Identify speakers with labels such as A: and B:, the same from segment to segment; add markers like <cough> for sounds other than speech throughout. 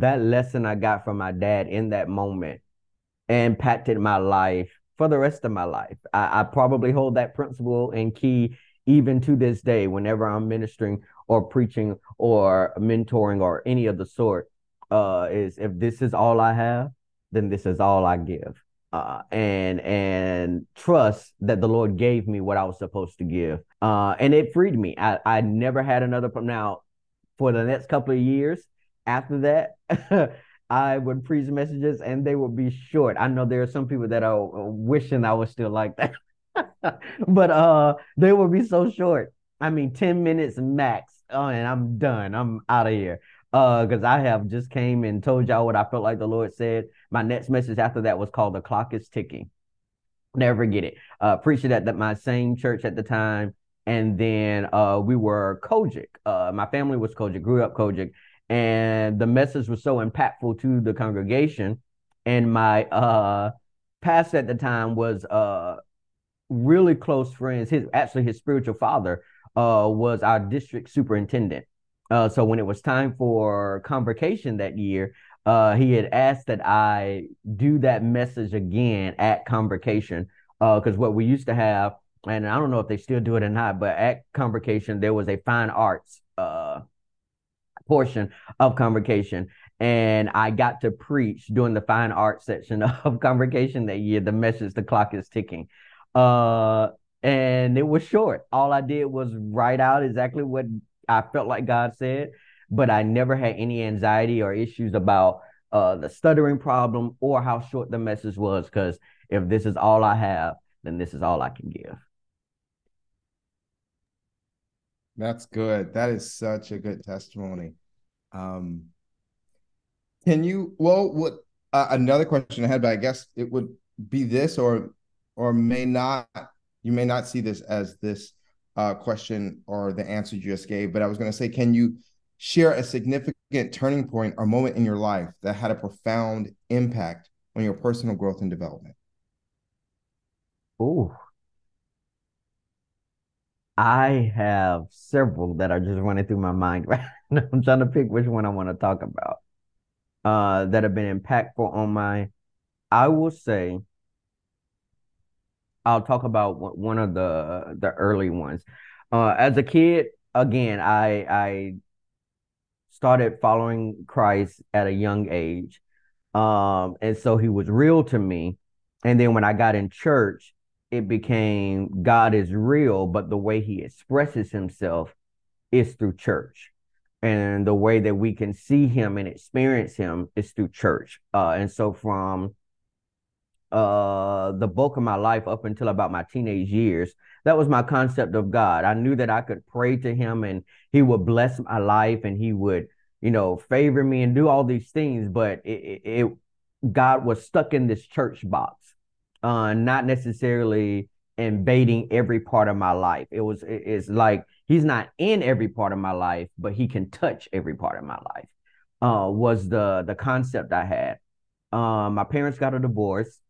A: that lesson I got from my dad in that moment impacted my life for the rest of my life. I, I probably hold that principle and key even to this day whenever I'm ministering or preaching or mentoring or any of the sort. Uh, is if this is all I have, then this is all I give. Uh, and and trust that the Lord gave me what I was supposed to give. Uh, and it freed me. I, I never had another problem. now for the next couple of years after that. <laughs> I would preach messages and they would be short. I know there are some people that are wishing I was still like that. <laughs> but uh they would be so short. I mean 10 minutes max. Oh, and I'm done. I'm out of here. Uh, because I have just came and told y'all what I felt like the Lord said. My next message after that was called The Clock is Ticking. Never forget it. Uh preached at the, my same church at the time. And then uh we were COGIC. Uh my family was COGIC, grew up COGIC and the message was so impactful to the congregation. And my uh pastor at the time was uh really close friends. His actually his spiritual father uh was our district superintendent. Uh so when it was time for convocation that year uh he had asked that i do that message again at convocation uh because what we used to have and i don't know if they still do it or not but at convocation there was a fine arts uh portion of convocation and I got to preach during the fine art section <laughs> of convocation that year. The message, the clock is ticking. Uh, and it was short. All I did was write out exactly what I felt like God said, but I never had any anxiety or issues about uh, the stuttering problem or how short the message was. Because if this is all I have, then this is all I can give.
B: That's good. That is such a good testimony. Um, can you? Well, what uh, another question I had, but I guess it would be this, or or may not. You may not see this as this uh, question or the answer you just gave, but I was going to say, can you share a significant turning point or moment in your life that had a profound impact on your personal growth and development?
A: Oh, I have several that are just running through my mind <laughs> right now. I'm trying to pick which one I want to talk about. Uh, that have been impactful on my. I will say. I'll talk about one of the the early ones. Uh, as a kid, again, I I started following Christ at a young age, um, and so he was real to me. And then when I got in church, it became God is real, but the way he expresses himself is through church. And the way that we can see him and experience him is through church. Uh, and so from uh, the bulk of my life up until about my teenage years, that was my concept of God. I knew that I could pray to him and he would bless my life and he would, you know, favor me and do all these things. But it, it, it God was stuck in this church box uh, not necessarily invading every part of my life. It was it's like he's not in every part of my life, but he can touch every part of my life. Uh, was the the concept I had. Um, my parents got a divorce,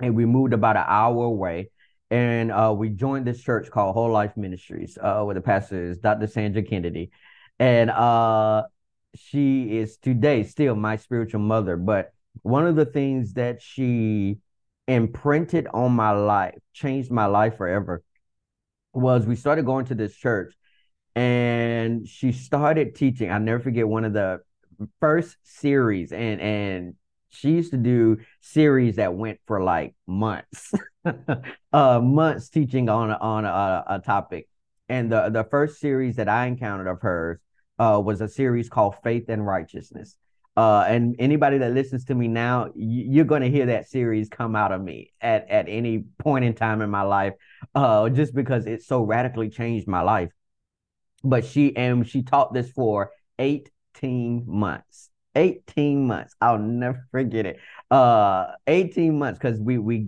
A: and we moved about an hour away, and uh, we joined this church called Whole Life Ministries, uh, where the pastor is Dr. Sandra Kennedy, and uh, she is today still my spiritual mother. But one of the things that she imprinted on my life, changed my life forever, was we started going to this church and she started teaching. i never forget one of the first series and and she used to do series that went for like months <laughs> uh months teaching on on a, a topic and the the first series that i encountered of hers uh was a series called faith and righteousness uh, and anybody that listens to me now, you're going to hear that series come out of me at, at any point in time in my life, uh, just because it so radically changed my life. But she and she taught this for 18 months. 18 months. I'll never forget it. Uh, 18 months because we we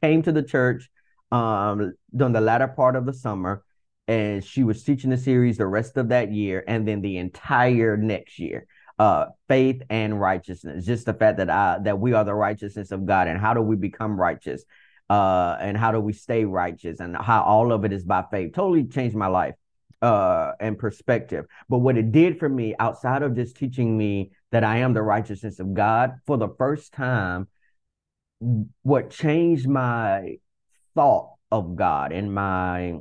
A: came to the church um during the latter part of the summer, and she was teaching the series the rest of that year, and then the entire next year uh faith and righteousness just the fact that uh that we are the righteousness of god and how do we become righteous uh and how do we stay righteous and how all of it is by faith totally changed my life uh and perspective but what it did for me outside of just teaching me that I am the righteousness of God. For the first time, what changed my thought of God and my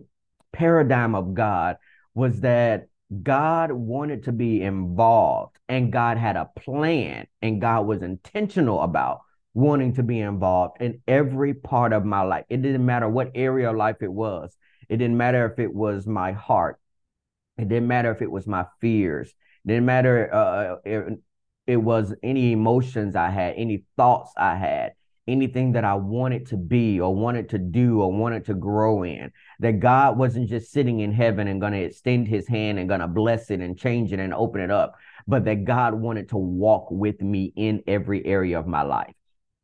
A: paradigm of God was that God wanted to be involved and God had a plan and God was intentional about wanting to be involved in every part of my life. It didn't matter what area of life it was. It didn't matter if it was my heart. It didn't matter if it was my fears. It didn't matter uh, it, it was any emotions I had, any thoughts I had anything that I wanted to be or wanted to do or wanted to grow in. That God wasn't just sitting in heaven and going to extend his hand and going to bless it and change it and open it up, but that God wanted to walk with me in every area of my life.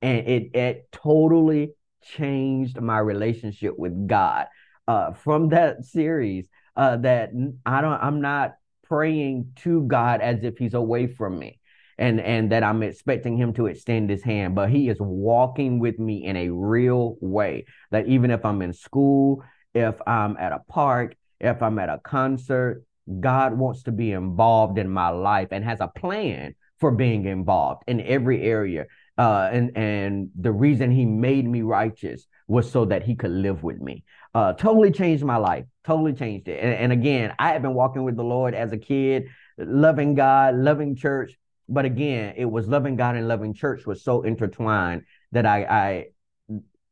A: And it, it totally changed my relationship with God. Uh, from that series, uh, that I don't, I'm not praying to God as if he's away from me and and that I'm expecting him to extend his hand, but he is walking with me in a real way. That even if I'm in school, if I'm at a park, if I'm at a concert, God wants to be involved in my life and has a plan for being involved in every area. Uh, and and the reason he made me righteous was so that he could live with me. Uh, totally changed my life. Totally changed it. And, and again, I have been walking with the Lord as a kid, loving God, loving church, but again, it was loving God and loving church was so intertwined that I I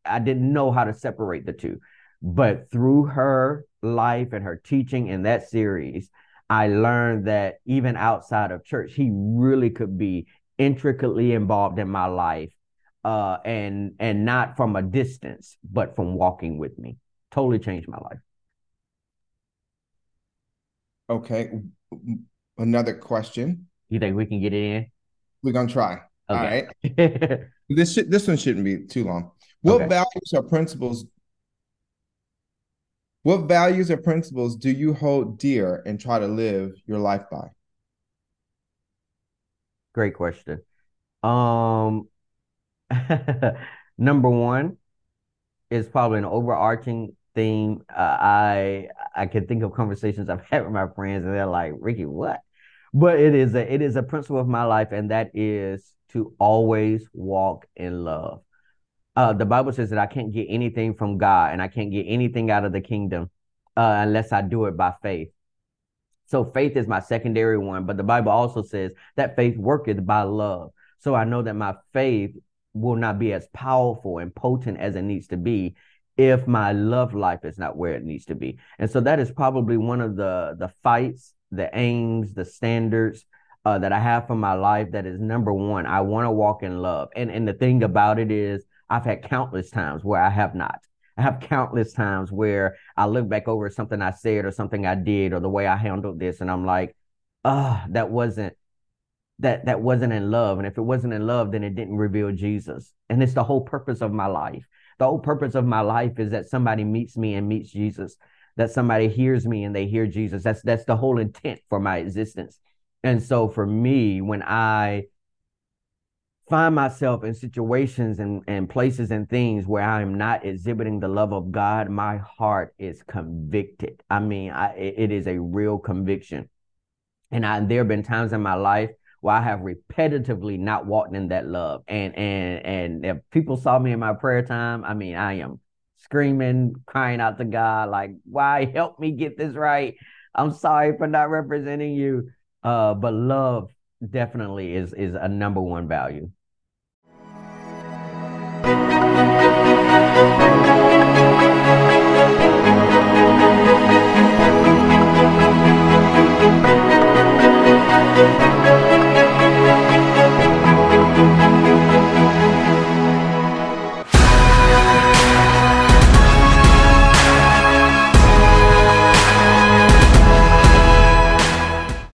A: I didn't know how to separate the two. But through her life and her teaching in that series, I learned that even outside of church, he really could be intricately involved in my life uh, and and not from a distance, but from walking with me. Totally changed my life.
B: Okay. Another question.
A: You think we can get it in?
B: We're gonna try. Okay. All right. <laughs> this should, this one shouldn't be too long. What okay. values or principles? What values or principles do you hold dear and try to live your life by?
A: Great question. Um, <laughs> number one is probably an overarching theme. Uh, I I can think of conversations I've had with my friends, and they're like, "Ricky, what?" But it is a it is a principle of my life, and that is to always walk in love. Uh, the Bible says that I can't get anything from God, and I can't get anything out of the kingdom uh, unless I do it by faith. So faith is my secondary one, but the Bible also says that faith worketh by love. So I know that my faith will not be as powerful and potent as it needs to be if my love life is not where it needs to be. And so that is probably one of the the fights the aims, the standards uh, that I have for my life. That is number one. I want to walk in love. And and the thing about it is, I've had countless times where I have not. I have countless times where I look back over something I said or something I did or the way I handled this, and I'm like, ah, oh, that wasn't that that wasn't in love. And if it wasn't in love, then it didn't reveal Jesus. And it's the whole purpose of my life. The whole purpose of my life is that somebody meets me and meets Jesus that somebody hears me and they hear Jesus. That's that's the whole intent for my existence. And so for me, when I find myself in situations and, and places and things where I am not exhibiting the love of God, my heart is convicted. I mean, I, it is a real conviction. And I, there have been times in my life where I have repetitively not walked in that love. And and and if people saw me in my prayer time, I mean, I am screaming, crying out to God, like, why help me get this right? I'm sorry for not representing you. Uh, but love definitely is is a number one value.